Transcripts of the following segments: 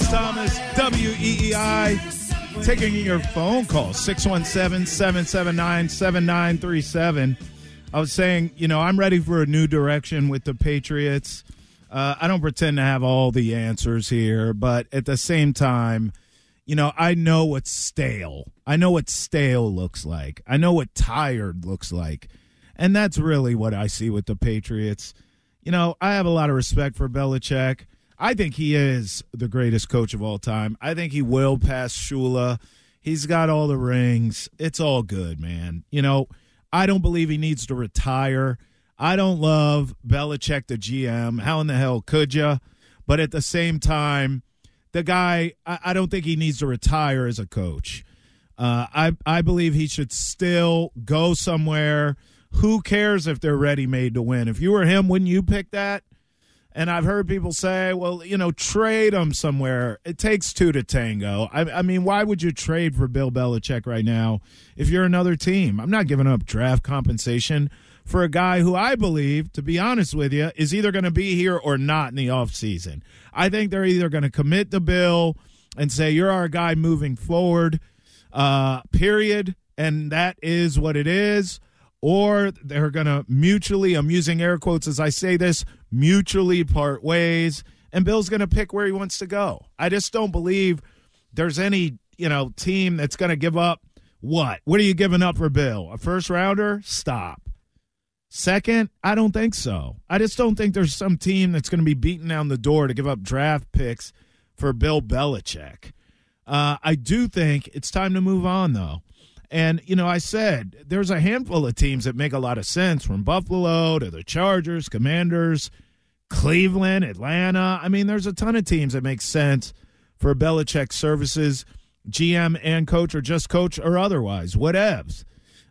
Thomas, WEEI, taking your phone call, 617 779 7937. I was saying, you know, I'm ready for a new direction with the Patriots. Uh, I don't pretend to have all the answers here, but at the same time, you know, I know what stale. I know what stale looks like. I know what tired looks like. And that's really what I see with the Patriots. You know, I have a lot of respect for Belichick. I think he is the greatest coach of all time. I think he will pass Shula. He's got all the rings. It's all good, man. You know, I don't believe he needs to retire. I don't love Belichick, the GM. How in the hell could you? But at the same time, the guy, I, I don't think he needs to retire as a coach. Uh, I I believe he should still go somewhere. Who cares if they're ready made to win? If you were him, wouldn't you pick that? And I've heard people say, well, you know, trade him somewhere. It takes two to tango. I, I, mean, why would you trade for Bill Belichick right now if you're another team? I'm not giving up draft compensation for a guy who I believe, to be honest with you, is either going to be here or not in the offseason. I think they're either going to commit the bill and say, you're our guy moving forward, uh, period. And that is what it is or they're going to mutually, I'm using air quotes as I say this, mutually part ways, and Bill's going to pick where he wants to go. I just don't believe there's any, you know, team that's going to give up what? What are you giving up for Bill? A first rounder? Stop. Second, I don't think so. I just don't think there's some team that's going to be beating down the door to give up draft picks for Bill Belichick. Uh, I do think it's time to move on, though. And, you know, I said there's a handful of teams that make a lot of sense from Buffalo to the Chargers, Commanders, Cleveland, Atlanta. I mean, there's a ton of teams that make sense for Belichick services, GM and coach, or just coach or otherwise, whatevs.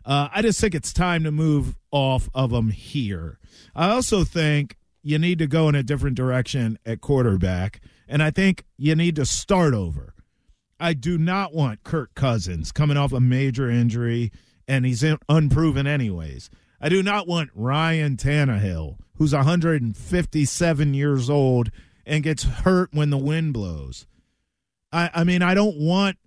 Uh, I just think it's time to move off of them here. I also think you need to go in a different direction at quarterback, and I think you need to start over. I do not want Kirk Cousins coming off a major injury and he's unproven anyways. I do not want Ryan Tannehill, who's 157 years old and gets hurt when the wind blows. I, I mean, I don't want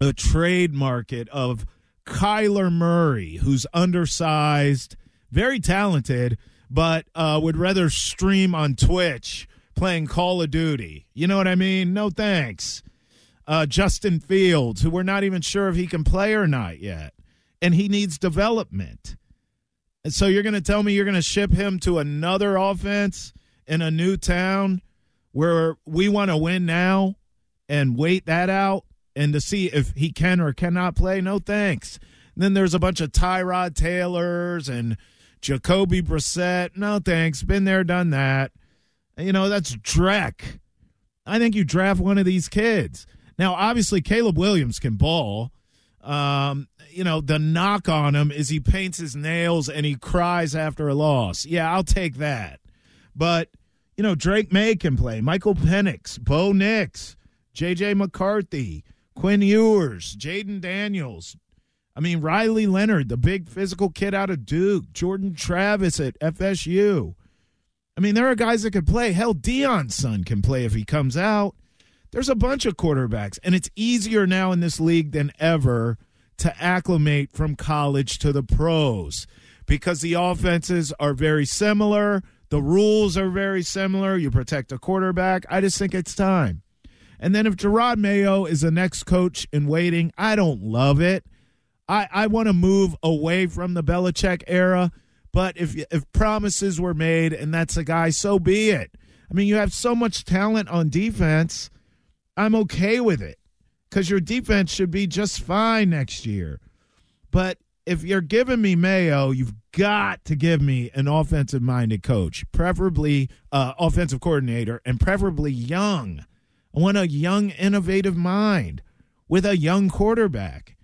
a trade market of Kyler Murray, who's undersized, very talented, but uh, would rather stream on Twitch playing Call of Duty. You know what I mean? No thanks uh, Justin Fields, who we're not even sure if he can play or not yet, and he needs development. And so you're going to tell me you're going to ship him to another offense in a new town where we want to win now and wait that out and to see if he can or cannot play? No thanks. And then there's a bunch of Tyrod Taylors and Jacoby Brissett. No thanks. Been there, done that. You know, that's Drek. I think you draft one of these kids. Now, obviously, Caleb Williams can ball. Um, you know, the knock on him is he paints his nails and he cries after a loss. Yeah, I'll take that. But, you know, Drake Maye can play. Michael Penix, Bo Nix, J.J. McCarthy, Quinn Ewers, Jayden Daniels. I mean, Riley Leonard, the big physical kid out of Duke, Jordan Travis at FSU. I mean, there are guys that can play. Hell, Deion's son can play if he comes out. There's a bunch of quarterbacks, and it's easier now in this league than ever to acclimate from college to the pros because the offenses are very similar. The rules are very similar. You protect a quarterback. I just think it's time. And then if Jerod Mayo is the next coach in waiting, I don't love it. I, I want to move away from the Belichick era but if if promises were made and that's a guy, so be it. I mean, you have so much talent on defense. I'm okay with it because your defense should be just fine next year. But if you're giving me Mayo, you've got to give me an offensive minded coach, preferably uh, offensive coordinator, and preferably young. I want a young, innovative mind with a young quarterback.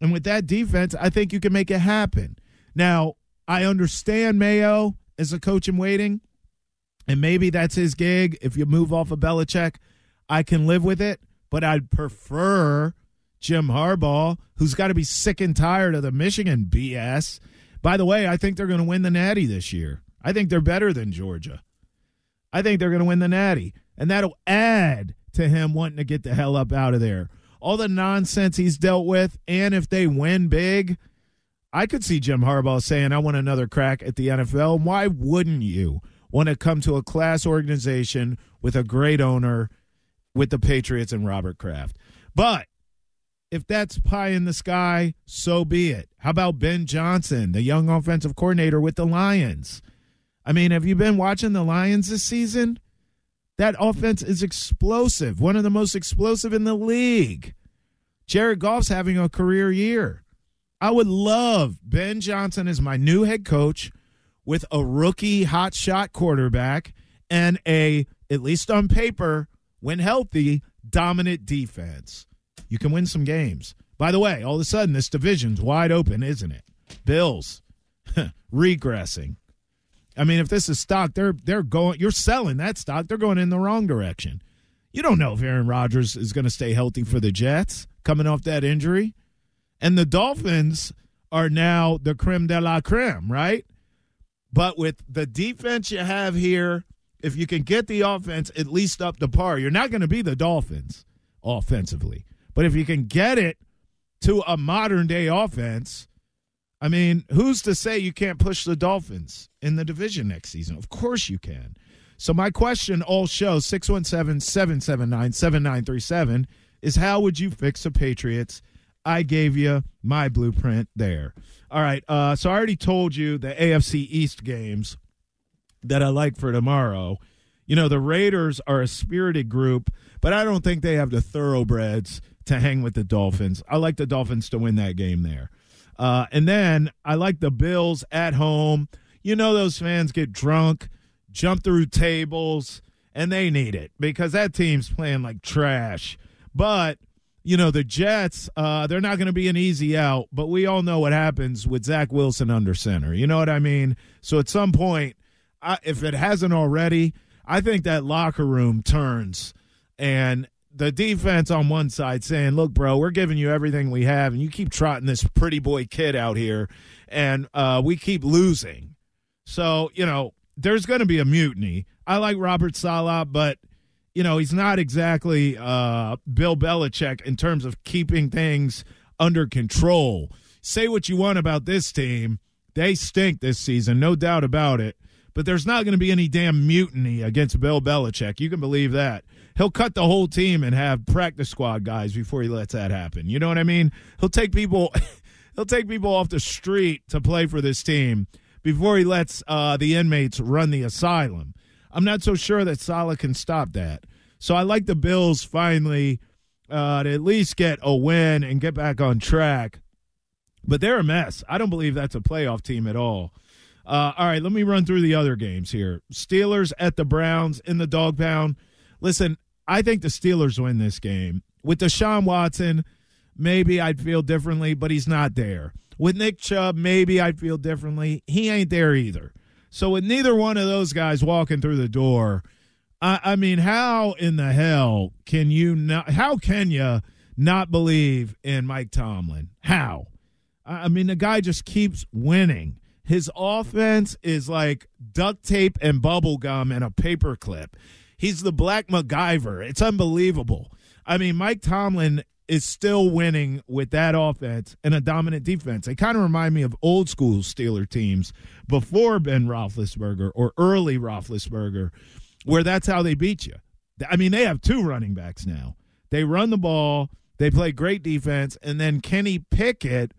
And with that defense, I think you can make it happen. Now, I understand Mayo as a coach in waiting, and maybe that's his gig. If you move off of Belichick, I can live with it, but I'd prefer Jim Harbaugh, who's got to be sick and tired of the Michigan BS. By the way, I think they're going to win the Natty this year. I think they're better than Georgia. I think they're going to win the Natty, and that'll add to him wanting to get the hell up out of there. All the nonsense he's dealt with, and if they win big, I could see Jim Harbaugh saying, I want another crack at the NFL. Why wouldn't you want to come to a class organization with a great owner with the Patriots and Robert Kraft? But if that's pie in the sky, so be it. How about Ben Johnson, the young offensive coordinator with the Lions? I mean, have you been watching the Lions this season? That offense is explosive, one of the most explosive in the league. Jared Goff's having a career year. I would love Ben Johnson as my new head coach with a rookie hotshot quarterback and a, at least on paper, when healthy, dominant defense. You can win some games. By the way, all of a sudden, this division's wide open, isn't it? Bills regressing. I mean, if this is stock, they're they're going. You're selling that stock. They're going in the wrong direction. You don't know if Aaron Rodgers is going to stay healthy for the Jets coming off that injury. And the Dolphins are now the creme de la creme, right? But with the defense you have here, if you can get the offense at least up to par, you're not going to be the Dolphins offensively. But if you can get it to a modern day offense, I mean, who's to say you can't push the Dolphins in the division next season? Of course you can. So, my question all show 617 779 7937 is how would you fix the Patriots I gave you my blueprint there. All right. Uh, so I already told you the AFC East games that I like for tomorrow. You know, the Raiders are a spirited group, but I don't think they have the thoroughbreds to hang with the Dolphins. I like the Dolphins to win that game there. Uh, and then I like the Bills at home. You know, those fans get drunk, jump through tables, and they need it because that team's playing like trash. But you know, the Jets, uh, they're not going to be an easy out, but we all know what happens with Zach Wilson under center. You know what I mean? So at some point, If it hasn't already, I think that locker room turns and the defense on one side saying, look, bro, we're giving you everything we have, and you keep trotting this pretty boy kid out here, and uh, we keep losing. So, you know, there's going to be a mutiny. I like Robert Saleh, but – you know, he's not exactly uh, Bill Belichick in terms of keeping things under control. Say what you want about this team. They stink this season, no doubt about it. But there's not going to be any damn mutiny against Bill Belichick. You can believe that. He'll cut the whole team and have practice squad guys before he lets that happen. You know what I mean? He'll take people he'll take people off the street to play for this team before he lets uh, the inmates run the asylum. I'm not so sure that Saleh can stop that. So I like the Bills finally uh, to at least get a win and get back on track. But they're a mess. I don't believe that's a playoff team at all. Uh, all right, let me run through the other games here. Steelers at the Browns in the dog pound. Listen, I think the Steelers win this game. With Deshaun Watson, maybe I'd feel differently, but he's not there. With Nick Chubb, maybe I'd feel differently. He ain't there either. So with neither one of those guys walking through the door, I, I mean, how in the hell can you not? How can you not believe in Mike Tomlin? How? I mean, the guy just keeps winning. His offense is like duct tape and bubble gum and a paperclip. He's the Black MacGyver. It's unbelievable. I mean, Mike Tomlin is still winning with that offense and a dominant defense. They kind of remind me of old school Steeler teams before Ben Roethlisberger or early Roethlisberger, where that's how they beat you. I mean, they have two running backs now. They run the ball, they play great defense, and then Kenny Pickett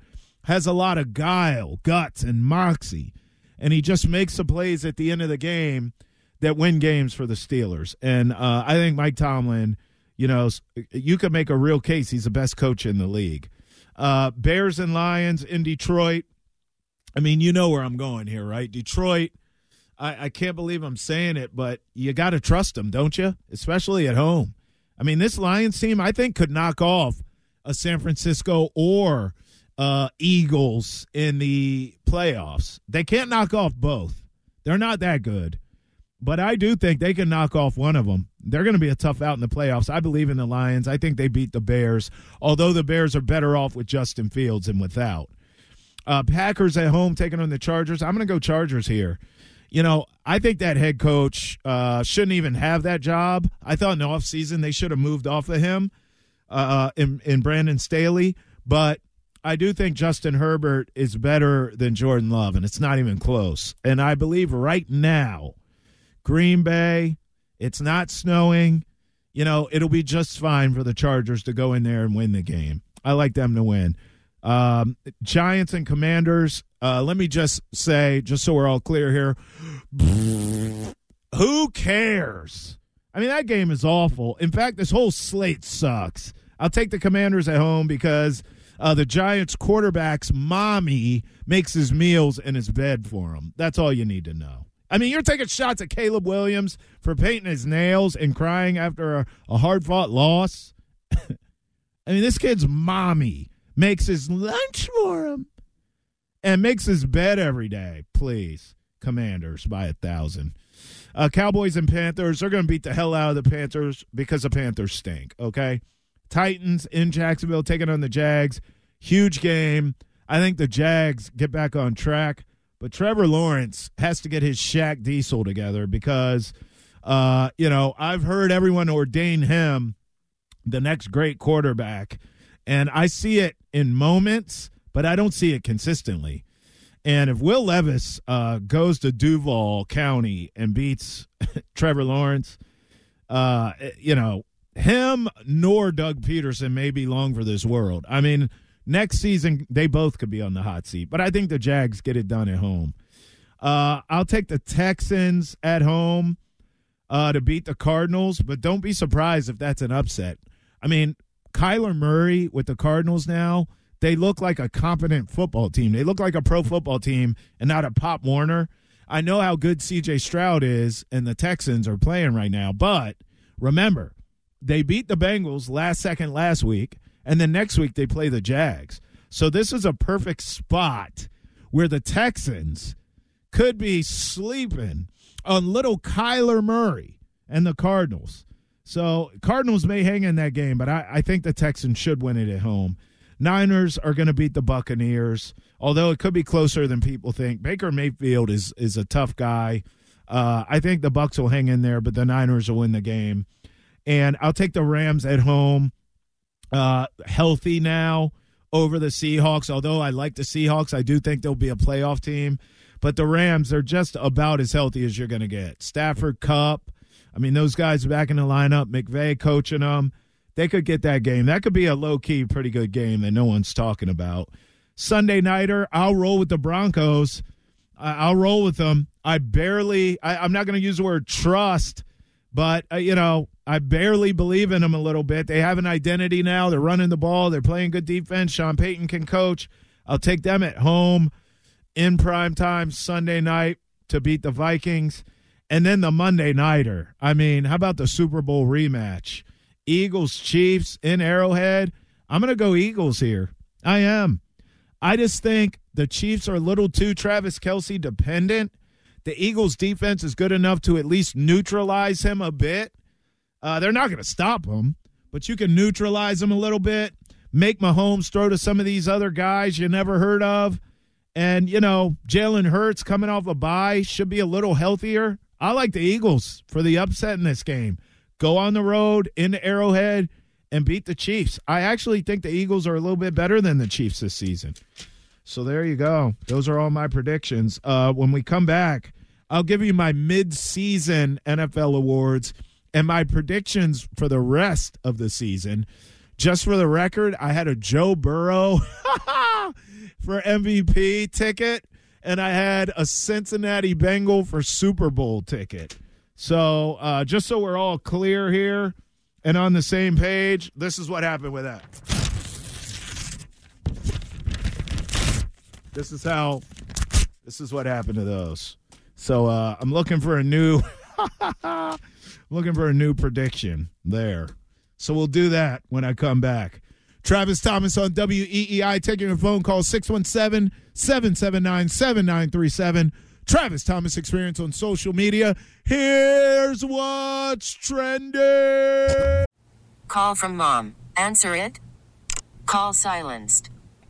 has a lot of guile, guts, and moxie, and he just makes the plays at the end of the game that win games for the Steelers. And uh, I think Mike Tomlin – you know, you could make a real case he's the best coach in the league. Uh, Bears and Lions in Detroit. I mean, you know where I'm going here, right? Detroit. I, I can't believe I'm saying it, but you got to trust them, don't you? Especially at home. I mean, this Lions team, I think, could knock off a San Francisco or uh, Eagles in the playoffs. They can't knock off both. They're not that good. But I do think they can knock off one of them. They're going to be a tough out in the playoffs. I believe in the Lions. I think they beat the Bears, although the Bears are better off with Justin Fields than without. Uh, Packers at home taking on the Chargers. I'm going to go Chargers here. You know, I think that head coach uh, shouldn't even have that job. I thought in the offseason they should have moved off of him uh, in, in Brandon Staley. But I do think Justin Herbert is better than Jordan Love, and it's not even close. And I believe right now Green Bay. It's not snowing. You know, it'll be just fine for the Chargers to go in there and win the game. I like them to win. Um, Giants and Commanders. Uh, let me just say, just so we're all clear here, who cares? I mean, that game is awful. In fact, this whole slate sucks. I'll take the Commanders at home because uh, the Giants' quarterback's mommy makes his meals in his bed for him. That's all you need to know. I mean, you're taking shots at Caleb Williams for painting his nails and crying after a, a hard fought loss. I mean, this kid's mommy makes his lunch for him and makes his bed every day. Please, Commanders by a thousand. Uh, Cowboys and Panthers, they're going to beat the hell out of the Panthers because the Panthers stink, okay? Titans in Jacksonville taking on the Jags. Huge game. I think the Jags get back on track. But Trevor Lawrence has to get his Shaq Diesel together because, uh, you know, I've heard everyone ordain him the next great quarterback, and I see it in moments, but I don't see it consistently. And if Will Levis uh, goes to Duval County and beats Trevor Lawrence, uh, you know, him nor Doug Pederson may be long for this world. I mean, next season they both could be on the hot seat. But I think the Jags get it done at home. Uh, I'll take the Texans at home uh, to beat the Cardinals, but don't be surprised if that's an upset. I mean, Kyler Murray with the Cardinals now, they look like a competent football team. They look like a pro football team and not a Pop Warner. I know how good CJ Stroud is and the Texans are playing right now, but remember, they beat the Bengals last second last week and then next week they play the Jags. So this is a perfect spot where the Texans could be sleeping on little Kyler Murray and the Cardinals. So Cardinals may hang in that game, but I, I think the Texans should win it at home. Niners are going to beat the Buccaneers, although it could be closer than people think. Baker Mayfield is is a tough guy. Uh, I think the Bucs will hang in there, but the Niners will win the game. And I'll take the Rams at home uh, healthy now over the Seahawks. Although I like the Seahawks, I do think they'll be a playoff team. But the Rams are just about as healthy as you're going to get. Stafford Kupp. I mean, those guys back in the lineup, McVay coaching them. They could get that game. That could be a low key, pretty good game that no one's talking about. Sunday Nighter, I'll roll with the Broncos. I'll roll with them. I barely, I, am not going to use the word trust, but, uh, you know, I barely believe in them a little bit. They have an identity now. They're running the ball. They're playing good defense. Sean Payton can coach. I'll take them at home. in prime time Sunday night to beat the Vikings. And then the Monday Nighter. I mean, how about the Super Bowl rematch? Eagles Chiefs in Arrowhead. I'm going to go Eagles here. I am. I just think the Chiefs are a little too Travis Kelce dependent. The Eagles defense is good enough to at least neutralize him a bit. Uh, they're not going to stop him, but you can neutralize him a little bit. Make Mahomes throw to some of these other guys you never heard of. And, you know, Jalen Hurts coming off a bye should be a little healthier. I like the Eagles for the upset in this game. Go on the road into Arrowhead and beat the Chiefs. I actually think the Eagles are a little bit better than the Chiefs this season. So there you go. Those are all my predictions. Uh, when we come back, I'll give you my mid-season NFL awards and my predictions for the rest of the season. Just for the record, I had a Joe Burrow for MVP ticket and I had a Cincinnati Bengal for Super Bowl ticket. So uh, just so we're all clear here and on the same page, this is what happened with that. This is how. This is what happened to those. So uh, I'm looking for a new. looking for a new prediction there. So we'll do that when I come back. Travis Thomas on WEEI taking a phone call 617 779 7937. Travis Thomas Experience on social media. Here's what's trending. Call from mom. Answer it. Call silenced.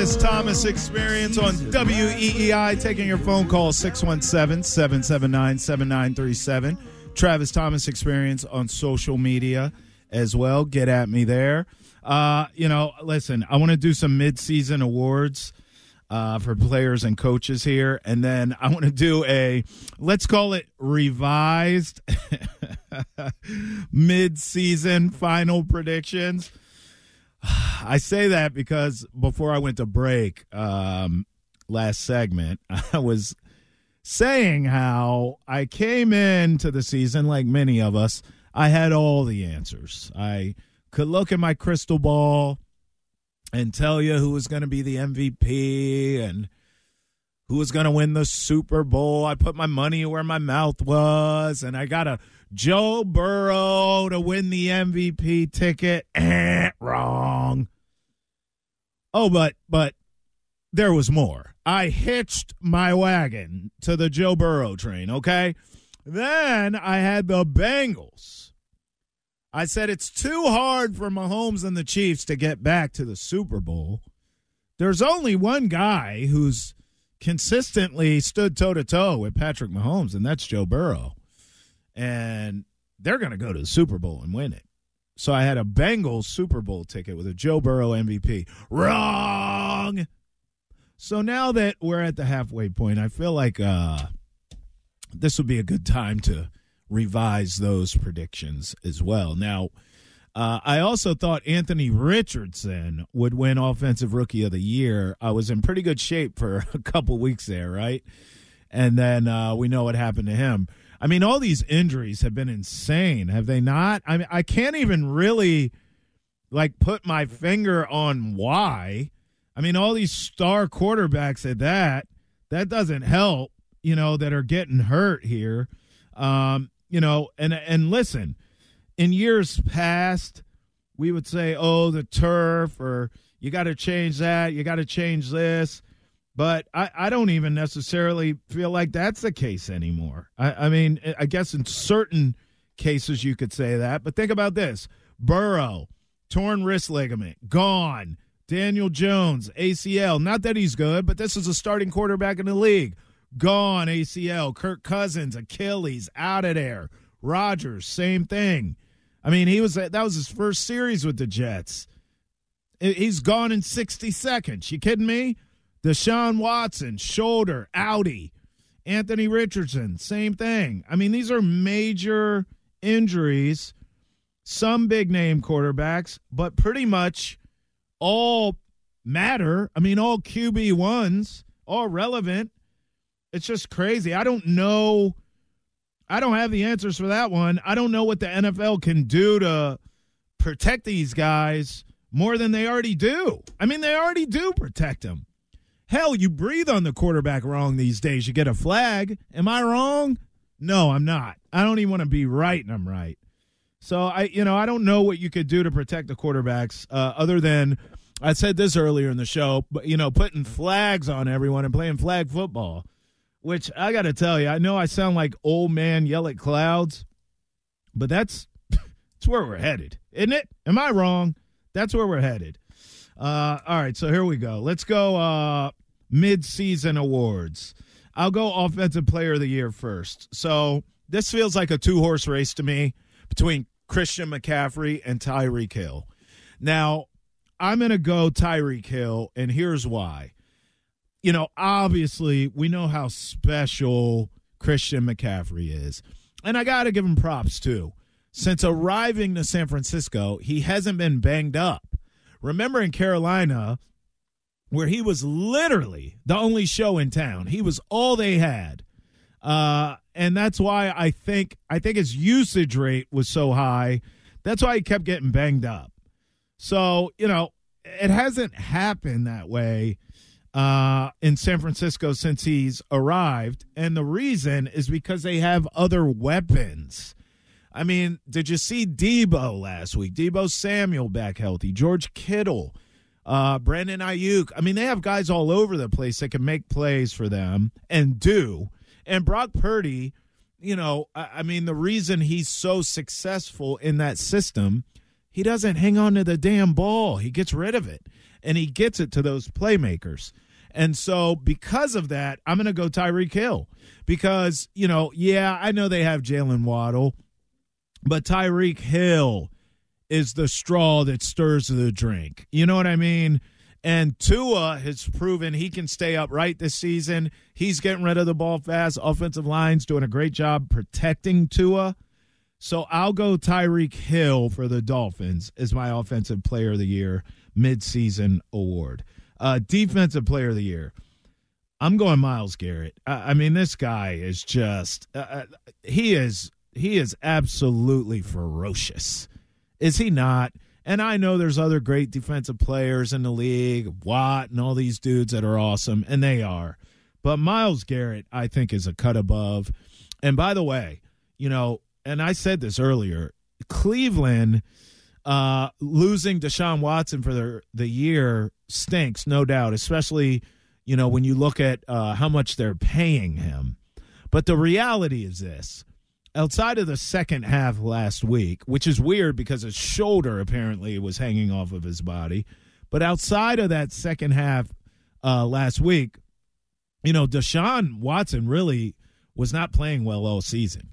Travis Thomas Experience on WEEI. Taking your phone call 617 779 7937. Travis Thomas Experience on social media as well. Get at me there. Uh, you know, listen, I want to do some mid-season awards uh, for players and coaches here, and then I want to do a let's call it revised mid-season final predictions. I say that because before I went to break um, last segment, I was saying how I came into the season like many of us. I had all the answers. I could look at my crystal ball and tell you who was going to be the MVP and who was going to win the Super Bowl. I put my money where my mouth was, and I got a Joe Burrow to win the MVP ticket. Eh, wrong. Oh, but but there was more. I hitched my wagon to the Joe Burrow train, okay? Then I had the Bengals. I said it's too hard for Mahomes and the Chiefs to get back to the Super Bowl. There's only one guy who's consistently stood toe to toe with Patrick Mahomes, and that's Joe Burrow. And they're going to go to the Super Bowl and win it. So I had a Bengals Super Bowl ticket with a Joe Burrow MVP. Wrong. So now that we're at the halfway point, I feel like uh, this would be a good time to revise those predictions as well. Now, uh, I also thought Anthony Richardson would win Offensive Rookie of the Year. I was in pretty good shape for a couple weeks there, right? And then uh, we know what happened to him. I mean, all these injuries have been insane, have they not? I mean, I can't even really like put my finger on why. I mean, all these star quarterbacks at that, that doesn't help, you know, that are getting hurt here. Um, you know, and and listen, in years past, we would say, "Oh, the turf," or "You got to change that," "You got to change this." But I, I don't even necessarily feel like that's the case anymore. I, I mean, eh, I guess in certain cases you could say that, but think about this: Burrow, torn wrist ligament, gone. Daniel Jones, ACL. Not that he's good, but this is a starting quarterback in the league. Gone, ACL. Kirk Cousins, Achilles, out of there. Rodgers, same thing. I mean, he was that was his first series with the Jets. He's gone in 60 seconds. You kidding me? Deshaun Watson, shoulder, Audi. Anthony Richardson, same thing. I mean, these are major injuries. Some big name quarterbacks, but pretty much all matter. I mean, all QB ones, all relevant. It's just crazy. I don't know. I don't have the answers for that one. I don't know what the NFL can do to protect these guys more than they already do. I mean, they already do protect them. Hell, you breathe on the quarterback wrong these days. You get a flag. Am I wrong? No, I'm not. I don't even want to be right and I'm right. So I, you know, I don't know what you could do to protect the quarterbacks uh, other than I said this earlier in the show, but you know, putting flags on everyone and playing flag football. Which I got to tell you, I know I sound like old man yell at clouds, but that's that's where we're headed, isn't it? Am I wrong? That's where we're headed. Uh, all right, so here we go. Let's go uh, mid-season awards. I'll go offensive player of the year first. So this feels like a two-horse race to me between Christian McCaffrey and Tyreek Hill. Now, I'm going to go Tyreek Hill, and here's why you know, obviously we know how special Christian McCaffrey is. And I got to give him props too. Since arriving to San Francisco, he hasn't been banged up. Remember in Carolina, where he was literally the only show in town, he was all they had. Uh, and that's why I think I think his usage rate was so high. That's why he kept getting banged up. So, you know, it hasn't happened that way uh, in San Francisco since he's arrived. And the reason is because they have other weapons. I mean, did you see Deebo last week? Deebo Samuel back healthy, George Kittle, uh, Brandon Aiyuk. I mean, they have guys all over the place that can make plays for them and do. And Brock Purdy, you know, I, I mean, the reason he's so successful in that system, he doesn't hang on to the damn ball. He gets rid of it and he gets it to those playmakers. And so, because of that, I'm going to go Tyreek Hill because, you know, yeah, I know they have Jalen Waddle, but Tyreek Hill is the straw that stirs the drink. You know what I mean? And Tua has proven he can stay upright this season. He's getting rid of the ball fast. Offensive line's doing a great job protecting Tua. So I'll go Tyreek Hill for the Dolphins as my offensive player of the year midseason award. Uh, defensive player of the year. I'm going Myles Garrett. I, I mean, this guy is just uh, uh, he is he is absolutely ferocious. Is he not? And I know there's other great defensive players in the league, Watt and all these dudes that are awesome, and they are. But Myles Garrett, I think, is a cut above. And by the way, you know, and I said this earlier, Cleveland Uh, losing Deshaun Watson for the the year stinks, no doubt. Especially, you know, when you look at uh, how much they're paying him. But the reality is this: outside of the second half last week, which is weird because his shoulder apparently was hanging off of his body, but outside of that second half uh, last week, you know, Deshaun Watson really was not playing well all season.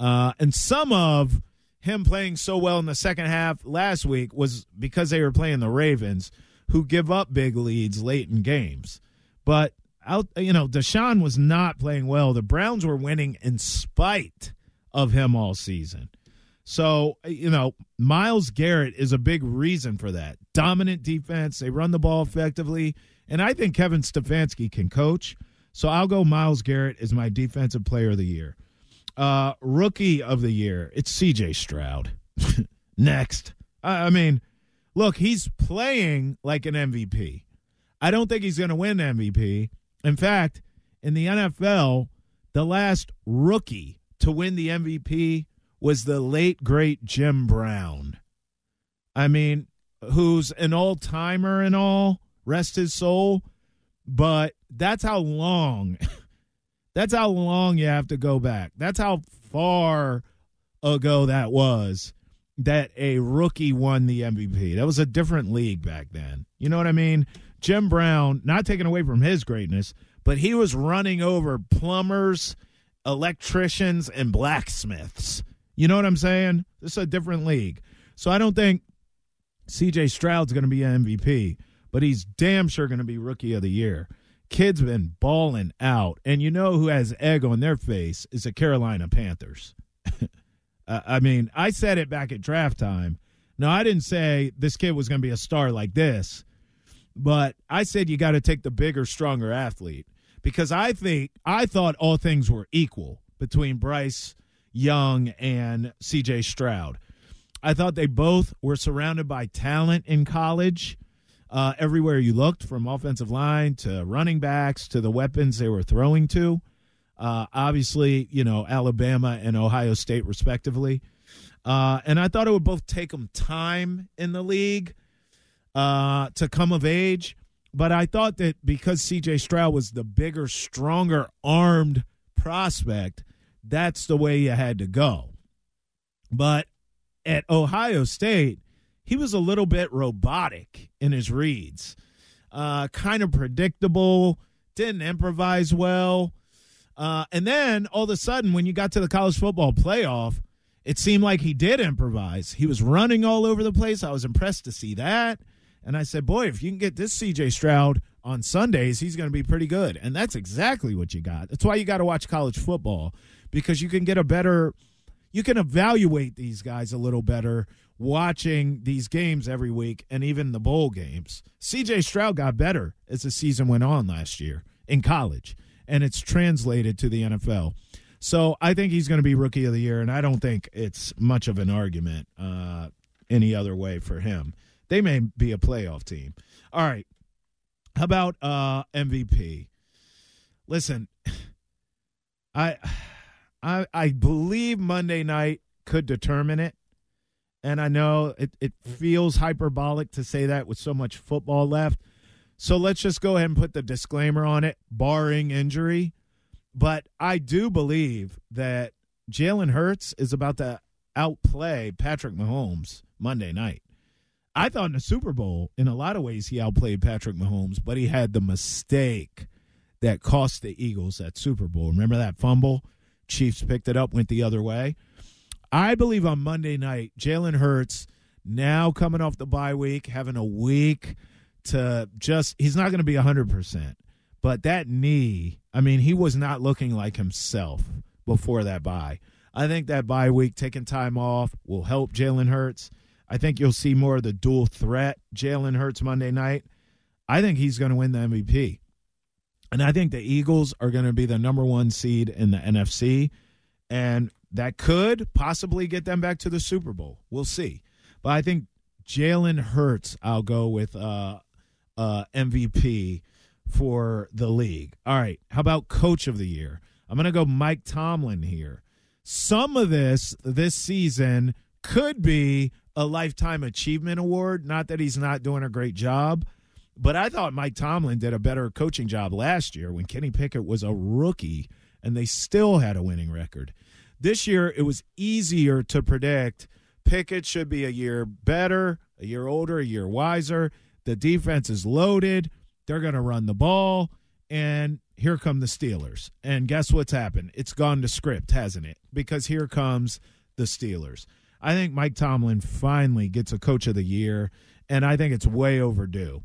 Uh, and some of him playing so well in the second half last week was because they were playing the Ravens, who give up big leads late in games. But out, you know, Deshaun was not playing well. The Browns were winning in spite of him all season. So, you know, Myles Garrett is a big reason for that. Dominant defense. They run the ball effectively. And I think Kevin Stefanski can coach. So I'll go Myles Garrett as my defensive player of the year. Uh, rookie of the year, it's CJ Stroud. Next. I, I mean, look, he's playing like an MVP. I don't think he's going to win MVP. In fact, in the NFL, the last rookie to win the MVP was the late, great Jim Brown. I mean, who's an old timer and all, rest his soul. But that's how long That's how long you have to go back. That's how far ago that was that a rookie won the MVP. That was a different league back then. You know what I mean? Jim Brown, not taken away from his greatness, but he was running over plumbers, electricians, and blacksmiths. You know what I'm saying? This is a different league. So I don't think CJ Stroud's going to be an MVP, but he's damn sure going to be rookie of the year kids been balling out, and you know who has egg on their face is the Carolina Panthers. I mean, I said it back at draft time. Now, I didn't say this kid was going to be a star like this, but I said you got to take the bigger, stronger athlete because I think I thought all things were equal between Bryce Young and CJ Stroud. I thought they both were surrounded by talent in college uh, everywhere you looked, from offensive line to running backs to the weapons they were throwing to. Uh, obviously, you know, Alabama and Ohio State, respectively. Uh, and I thought it would both take them time in the league uh, to come of age. But I thought that because CJ Stroud was the bigger, stronger armed prospect, that's the way you had to go. But at Ohio State, he was a little bit robotic in his reads, uh, kind of predictable, didn't improvise well. Uh, and then all of a sudden, when you got to the college football playoff, it seemed like he did improvise. He was running all over the place. I was impressed to see that. And I said, boy, if you can get this CJ Stroud on Sundays, he's going to be pretty good. And that's exactly what you got. That's why you got to watch college football because you can get a better, you can evaluate these guys a little better watching these games every week and even the bowl games. CJ Stroud got better as the season went on last year in college, and it's translated to the NFL. So I think he's going to be rookie of the year, and I don't think it's much of an argument uh, any other way for him. They may be a playoff team. All right. How about uh, MVP? Listen, I, I I believe Monday night could determine it and I know it, it feels hyperbolic to say that with so much football left. So let's just go ahead and put the disclaimer on it, barring injury. But I do believe that Jalen Hurts is about to outplay Patrick Mahomes Monday night. I thought in the Super Bowl, in a lot of ways, he outplayed Patrick Mahomes, but he had the mistake that cost the Eagles that Super Bowl. Remember that fumble? Chiefs picked it up, went the other way. I believe on Monday night, Jalen Hurts, now coming off the bye week, having a week to just, he's not going to be 100%. But that knee, I mean, he was not looking like himself before that bye. I think that bye week, taking time off, will help Jalen Hurts. I think you'll see more of the dual threat Jalen Hurts Monday night. I think he's going to win the MVP. And I think the Eagles are going to be the number one seed in the NFC. And that could possibly get them back to the Super Bowl. We'll see. But I think Jalen Hurts, I'll go with uh, uh, MVP for the league. All right. How about coach of the year? I'm going to go Mike Tomlin here. Some of this this season could be a lifetime achievement award. Not that he's not doing a great job, but I thought Mike Tomlin did a better coaching job last year when Kenny Pickett was a rookie and they still had a winning record. This year, it was easier to predict Pickett should be a year better, a year older, a year wiser. The defense is loaded. They're going to run the ball. And here come the Steelers. And guess what's happened? It's gone to script, hasn't it? Because here comes the Steelers. I think Mike Tomlin finally gets a coach of the year, and I think it's way overdue.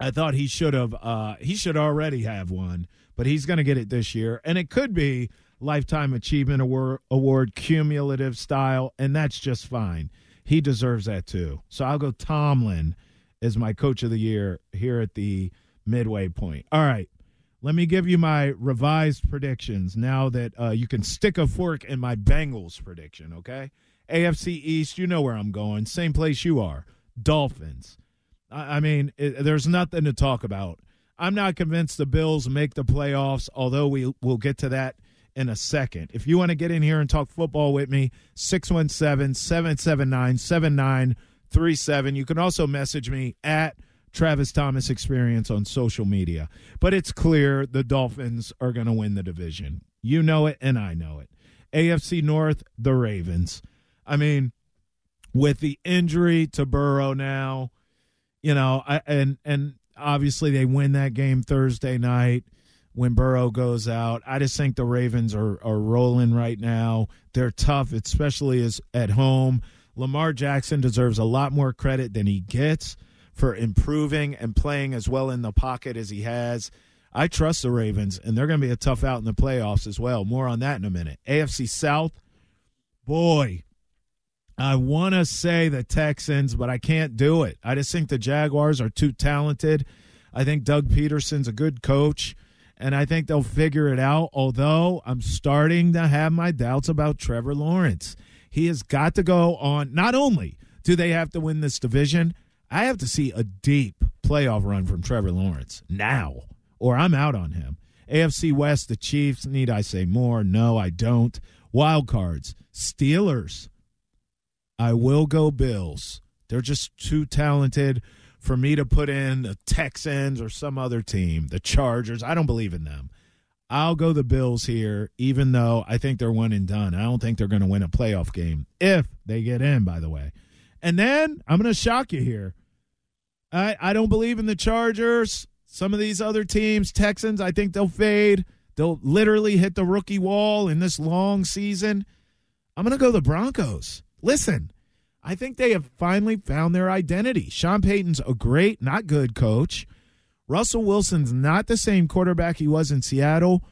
I thought he should have uh, he should already have one, but he's going to get it this year, and it could be lifetime achievement award, award cumulative style, and that's just fine. He deserves that too. So I'll go Tomlin as my coach of the year here at the midway point. All right. Let me give you my revised predictions now that uh, you can stick a fork in my Bengals prediction, okay? AFC East, you know where I'm going. Same place you are. Dolphins. I, I mean, it, there's nothing to talk about. I'm not convinced the Bills make the playoffs, although we will get to that in a second. If you want to get in here and talk football with me, 617 779 7937. You can also message me at Travis Thomas Experience on social media. But it's clear the Dolphins are going to win the division. You know it, and I know it. AFC North, the Ravens. I mean, with the injury to Burrow now, you know, I, and and obviously they win that game Thursday night when Burrow goes out. I just think the Ravens are are rolling right now. They're tough, especially as at home. Lamar Jackson deserves a lot more credit than he gets for improving and playing as well in the pocket as he has. I trust the Ravens, and they're going to be a tough out in the playoffs as well. More on that in a minute. AFC South, boy, I want to say the Texans, but I can't do it. I just think the Jaguars are too talented. I think Doug Pederson's a good coach, and I think they'll figure it out. Although I'm starting to have my doubts about Trevor Lawrence. He has got to go on. Not only do they have to win this division, I have to see a deep playoff run from Trevor Lawrence now, or I'm out on him. AFC West, the Chiefs. Need I say more? No, I don't. Wild cards, Steelers. I will go Bills. They're just too talented for me to put in the Texans or some other team, the Chargers. I don't believe in them. I'll go the Bills here, even though I think they're one and done. I don't think they're going to win a playoff game if they get in, by the way. And then I'm going to shock you here. I, I don't believe in the Chargers. Some of these other teams, Texans, I think they'll fade. They'll literally hit the rookie wall in this long season. I'm going to go the Broncos. Listen, I think they have finally found their identity. Sean Payton's a great, not good coach. Russell Wilson's not the same quarterback he was in Seattle,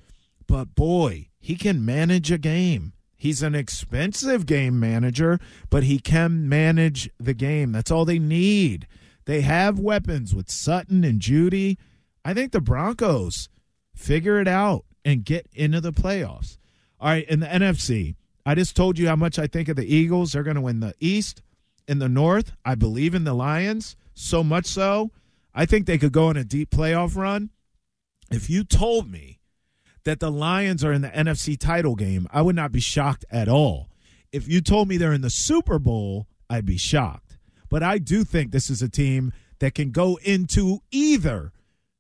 but boy, he can manage a game. He's an expensive game manager, but he can manage the game. That's all they need. They have weapons with Sutton and Jeudy. I think the Broncos figure it out and get into the playoffs. All right, in the NFC, I just told you how much I think of the Eagles. They're going to win the East. In the North, I believe in the Lions so much so, I think they could go on a deep playoff run. If you told me that the Lions are in the NFC title game, I would not be shocked at all. If you told me they're in the Super Bowl, I'd be shocked. But I do think this is a team that can go into either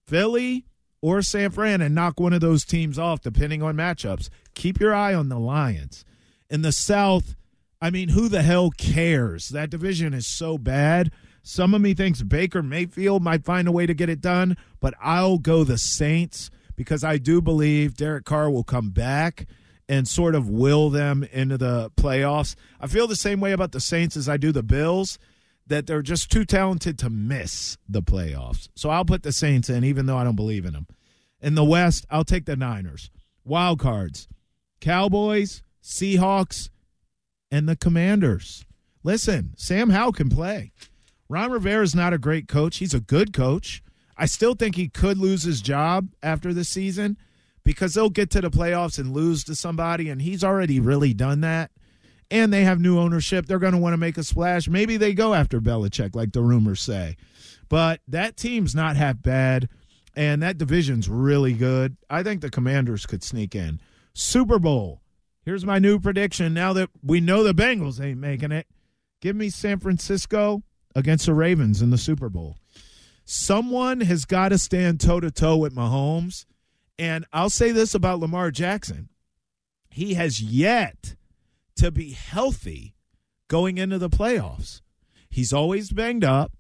Philly or San Fran and knock one of those teams off, depending on matchups. Keep your eye on the Lions. In the South, I mean, who the hell cares? That division is so bad. Some of me thinks Baker Mayfield might find a way to get it done, but I'll go the Saints because I do believe Derek Carr will come back and sort of will them into the playoffs. I feel the same way about the Saints as I do the Bills that they're just too talented to miss the playoffs. So I'll put the Saints in, even though I don't believe in them. In the West, I'll take the Niners. Wild cards Cowboys, Seahawks, and the Commanders. Listen, Sam Howell can play. Ron Rivera is not a great coach. He's a good coach. I still think he could lose his job after the season because they'll get to the playoffs and lose to somebody, and he's already really done that and they have new ownership. They're going to want to make a splash. Maybe they go after Belichick, like the rumors say. But that team's not half bad, and that division's really good. I think the Commanders could sneak in. Super Bowl, Here's my new prediction. Now that we know the Bengals ain't making it, give me San Francisco against the Ravens in the Super Bowl. Someone has got to stand toe to toe with Mahomes. And I'll say this about Lamar Jackson he has yet to be healthy going into the playoffs. He's always banged up.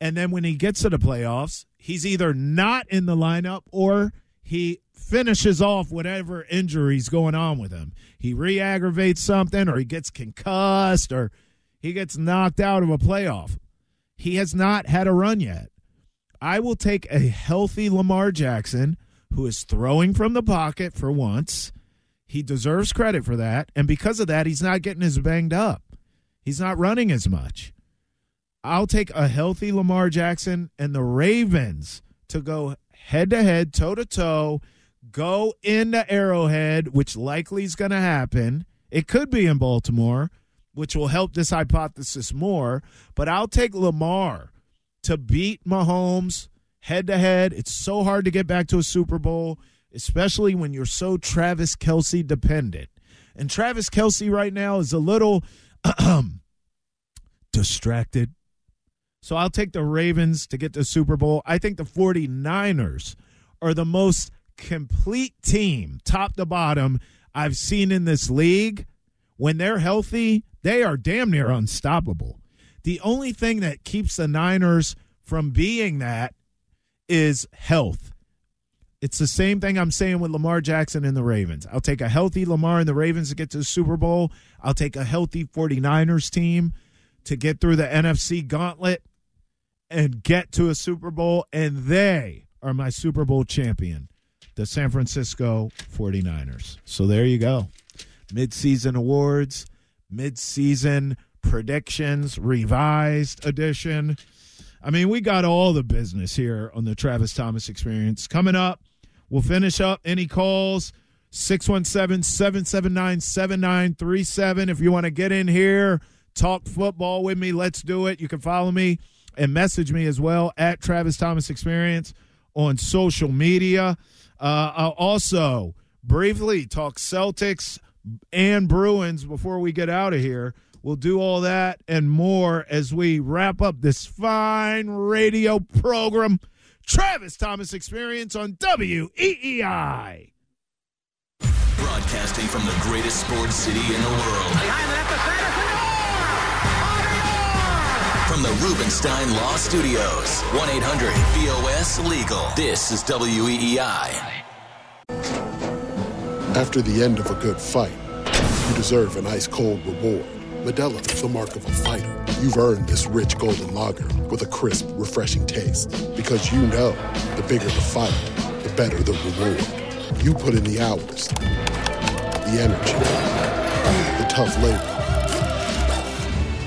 And then when he gets to the playoffs, he's either not in the lineup or he finishes off whatever injuries going on with him. He re aggravates something or he gets concussed or he gets knocked out of a playoff. He has not had a run yet. I will take a healthy Lamar Jackson who is throwing from the pocket for once. He deserves credit for that. And because of that, he's not getting as banged up. He's not running as much. I'll take a healthy Lamar Jackson and the Ravens to go head to head, toe to toe, go into Arrowhead, which likely is going to happen. It could be in Baltimore, which will help this hypothesis more. But I'll take Lamar to beat Mahomes head to head. It's so hard to get back to a Super Bowl, especially when you're so Travis Kelce dependent. And Travis Kelce right now is a little distracted. So I'll take the Ravens to get the Super Bowl. I think the 49ers are the most complete team, top to bottom, I've seen in this league. When they're healthy, they are damn near unstoppable. The only thing that keeps the Niners from being that is health. It's the same thing I'm saying with Lamar Jackson and the Ravens. I'll take a healthy Lamar and the Ravens to get to the Super Bowl. I'll take a healthy 49ers team to get through the NFC gauntlet and get to a Super Bowl. And they are my Super Bowl champion, the San Francisco 49ers. So there you go. Midseason awards, midseason predictions, revised edition. I mean, we got all the business here on the Travis Thomas experience. Coming up, we'll finish up any calls 617 779 7937. If you want to get in here, talk football with me, let's do it. You can follow me and message me as well at Travis Thomas Experience on social media. Uh, I'll also briefly talk Celtics and Bruins before we get out of here. We'll do all that and more as we wrap up this fine radio program. Travis Thomas Experience on WEEI. Broadcasting from the greatest sports city in the world. From the Rubenstein Law Studios, 1 800 BOS Legal. This is WEEI. After the end of a good fight, you deserve an ice cold reward. Modelo is the mark of a fighter. You've earned this rich golden lager with a crisp, refreshing taste. Because you know the bigger the fight, the better the reward. You put in the hours, the energy, the tough labor.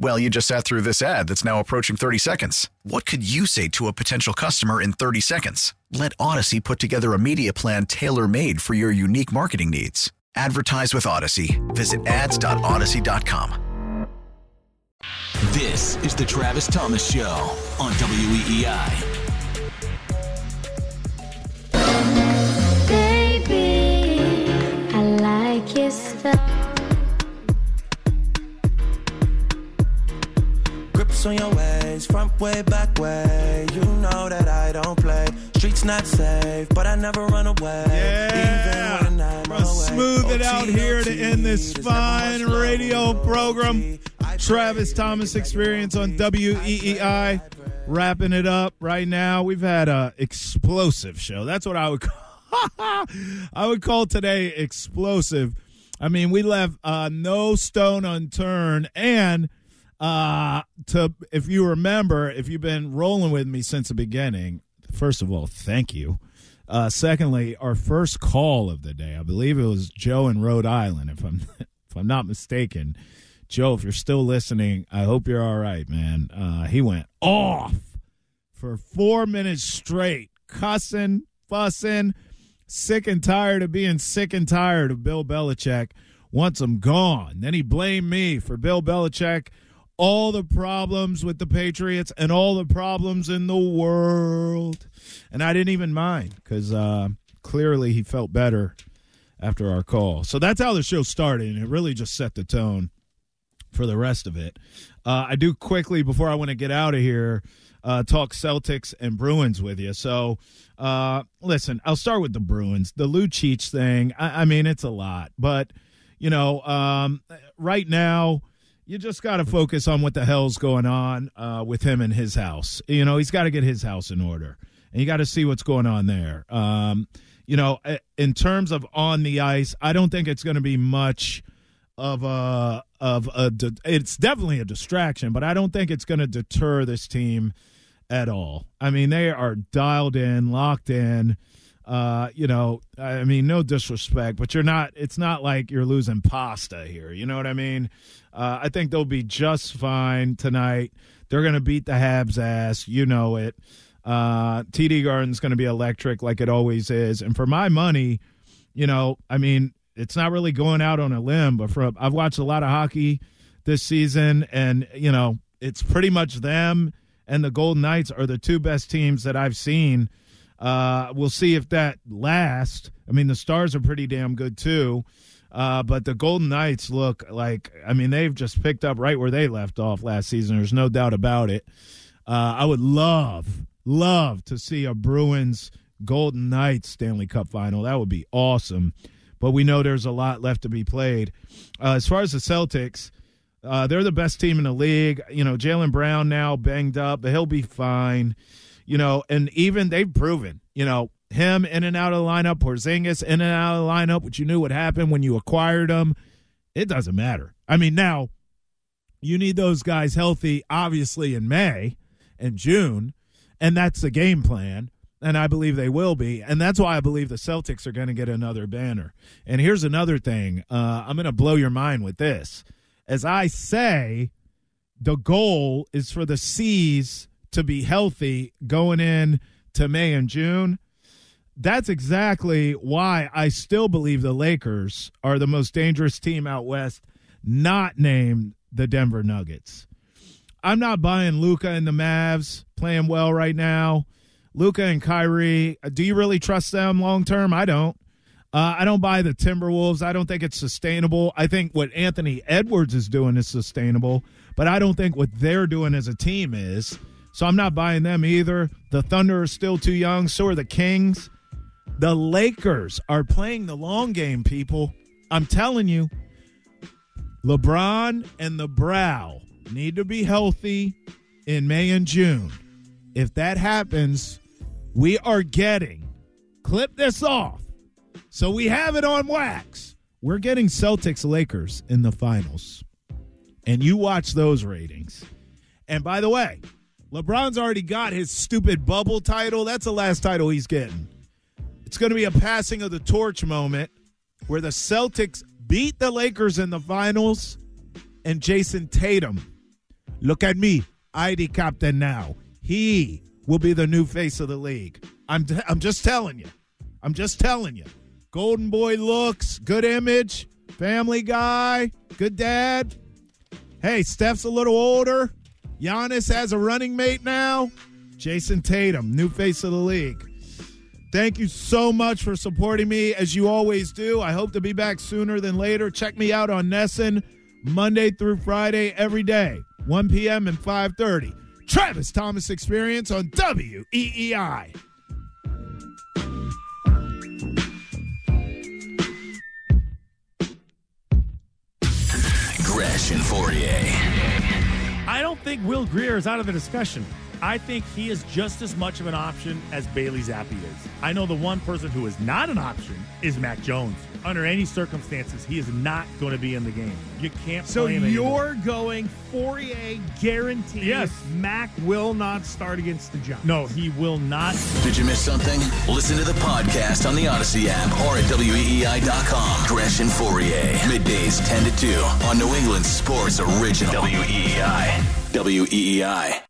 Well, you just sat through this ad that's now approaching 30 seconds. What could you say to a potential customer in 30 seconds? Let Audacy put together a media plan tailor made for your unique marketing needs. Advertise with Audacy. Visit ads.audacy.com. This is the Travis Thomas Show on WEEI. Baby, I like your stuff. On your ways, front way, back way. You know that I don't play. Streets not safe, but I never run away. Yeah. Even when I'm smooth it out here to end this fine radio program. Travis Thomas Experience on WEEI. Wrapping it up right now. We've had a explosive show. That's what I would call, I would call today explosive. I mean, we left uh, no stone unturned, and uh, to if you remember, if you've been rolling with me since the beginning, first of all, thank you. Uh, secondly, our first call of the day, I believe it was Joe in Rhode Island, if I'm if I'm not mistaken. Joe, if you're still listening, I hope you're all right, man. Uh, he went off for four minutes straight, cussing, fussing, sick and tired of being sick and tired of Bill Belichick. Wants him gone. Then he blamed me for Bill Belichick, all the problems with the Patriots, and all the problems in the world. And I didn't even mind because uh, clearly he felt better after our call. So that's how the show started, and it really just set the tone for the rest of it. Uh, I do quickly before I want to get out of here uh, talk Celtics and Bruins with you. So uh, listen, I'll start with the Bruins. The Lucic thing. I, I mean, it's a lot, but you know, um, right now. You just got to focus on what the hell's going on uh, with him and his house. You know, he's got to get his house in order, and you got to see what's going on there. Um, you know, in terms of on the ice, I don't think it's going to be much of a of a. It's definitely a distraction, but I don't think it's going to deter this team at all. I mean, they are dialed in, locked in. Uh, you know, I mean, no disrespect, but you're not. It's not like you're losing pasta here. You know what I mean? Uh, I think they'll be just fine tonight. They're going to beat the Habs' ass. You know it. Uh, TD Garden's going to be electric like it always is. And for my money, you know, I mean, it's not really going out on a limb, but for I've watched a lot of hockey this season, and you know, it's pretty much them and the Golden Knights are the two best teams that I've seen. Uh, we'll see if that lasts. I mean, the Stars are pretty damn good too. Uh, but the Golden Knights look like, I mean, they've just picked up right where they left off last season. There's no doubt about it. Uh, I would love, love to see a Bruins Golden Knights Stanley Cup final. That would be awesome. But we know there's a lot left to be played. Uh, as far as the Celtics, uh, they're the best team in the league. You know, Jaylen Brown now banged up, but he'll be fine. You know, and even they've proven, you know, him in and out of the lineup, Porzingis in and out of the lineup, which you knew would happen when you acquired him. It doesn't matter. I mean, now you need those guys healthy, obviously, in May and June, and that's the game plan. And I believe they will be. And that's why I believe the Celtics are going to get another banner. And here's another thing uh, I'm going to blow your mind with this. As I say, the goal is for the C's to be healthy going in to May and June. That's exactly why I still believe the Lakers are the most dangerous team out west, not named the Denver Nuggets. I'm not buying Luka and the Mavs playing well right now. Luka and Kyrie, do you really trust them long term? I don't. Uh, I don't buy the Timberwolves. I don't think it's sustainable. I think what Anthony Edwards is doing is sustainable, but I don't think what they're doing as a team is. So I'm not buying them either. The Thunder are still too young. So are the Kings. The Lakers are playing the long game, people. I'm telling you. LeBron and the Brow need to be healthy in May and June. If that happens, we are getting, clip this off so we have it on wax. We're getting Celtics Lakers in the finals. And you watch those ratings. And by the way, LeBron's already got his stupid bubble title. That's the last title he's getting. It's going to be a passing of the torch moment where the Celtics beat the Lakers in the finals and Jayson Tatum. Look at me, ID captain now. He will be the new face of the league. I'm, t- I'm just telling you. I'm just telling you. Golden boy looks, good image, family guy, good dad. Hey, Steph's a little older. Giannis has a running mate now. Jayson Tatum, new face of the league. Thank you so much for supporting me as you always do. I hope to be back sooner than later. Check me out on NESN Monday through Friday every day, 1 p.m. and 5:30. Travis Thomas Experience on WEEI. Gresh and Fauria. I don't think Will Grier is out of the discussion. I think he is just as much of an option as Bailey Zappe is. I know the one person who is not an option is Mac Jones. Under any circumstances, he is not going to be in the game. You can't. So play him anymore. you're going Fourier guaranteed. Yes. Mac will not start against the Giants. No, he will not. Did you miss something? Listen to the podcast on the Audacy app or at WEEI.com. Gresh and Fauria. Middays 10 to 2 on New England Sports Original. WEEI. WEEI.